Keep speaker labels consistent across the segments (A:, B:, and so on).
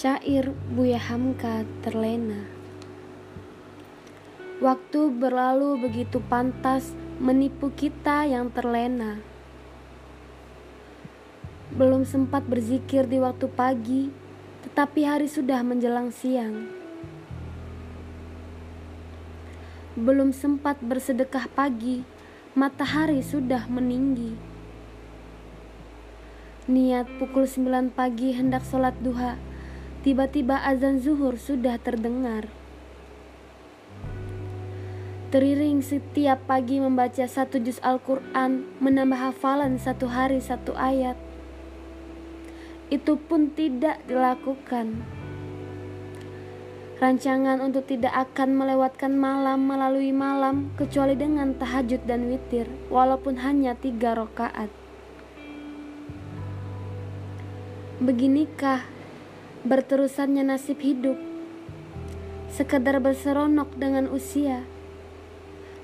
A: Syair Buya Hamka terlena. Waktu berlalu begitu pantas menipu kita yang terlena. Belum sempat berzikir di waktu pagi Tetapi hari sudah menjelang siang. Belum sempat bersedekah pagi Matahari sudah meninggi. Niat pukul 9 pagi hendak sholat duha Tiba-tiba azan zuhur sudah terdengar. Teriring setiap pagi membaca satu juz Al-Quran, menambah hafalan satu hari satu ayat. Itu pun tidak dilakukan. Rancangan untuk tidak akan melewatkan malam melalui malam kecuali dengan tahajud dan witir, walaupun hanya tiga rakaat. Beginikah berterusannya nasib hidup, sekedar berseronok dengan usia.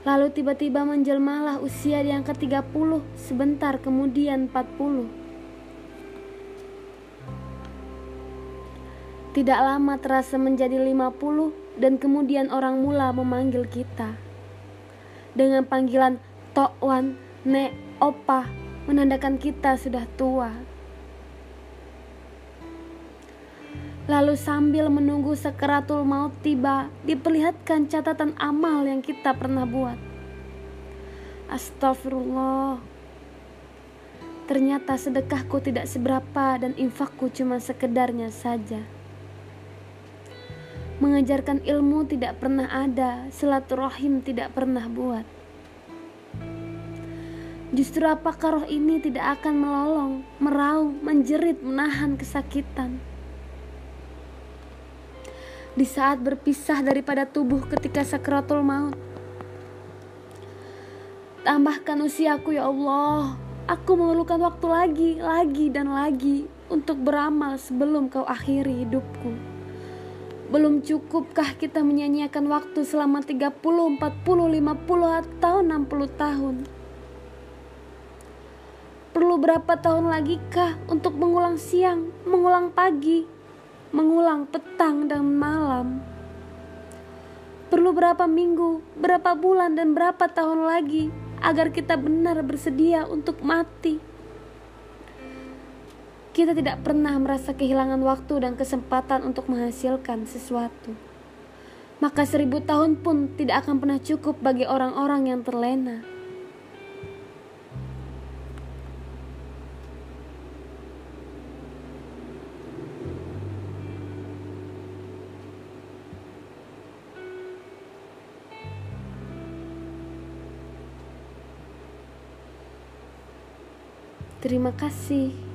A: Lalu tiba-tiba menjelmalah usia yang ke-30, sebentar kemudian 40. Tidak lama terasa menjadi 50 dan kemudian orang mula memanggil kita. Dengan panggilan Tokwan, Nek, Opa, menandakan kita sudah tua. Lalu sambil menunggu sekeratul maut tiba, diperlihatkan catatan amal yang kita pernah buat. Astagfirullah. Ternyata sedekahku tidak seberapa dan infakku cuma sekedarnya saja. Mengajarkan ilmu tidak pernah ada, silaturahim tidak pernah buat. Justru apakah roh ini tidak akan melolong, merau, menjerit, menahan kesakitan? Di saat berpisah daripada tubuh ketika sakratul maut. Tambahkan usiaku ya Allah. Aku memerlukan waktu lagi, lagi dan lagi untuk beramal sebelum kau akhiri hidupku. Belum cukupkah kita menyanyiakan waktu selama 30, 40, 50 atau 60 tahun? Perlu berapa tahun lagi kah untuk mengulang siang, mengulang pagi, mengulang petang dan malam. Perlu berapa minggu, berapa bulan, dan berapa tahun lagi agar kita benar bersedia untuk mati. Kita tidak pernah merasa kehilangan waktu dan kesempatan untuk menghasilkan sesuatu. Maka seribu tahun pun tidak akan pernah cukup bagi orang-orang yang terlena. Terima kasih.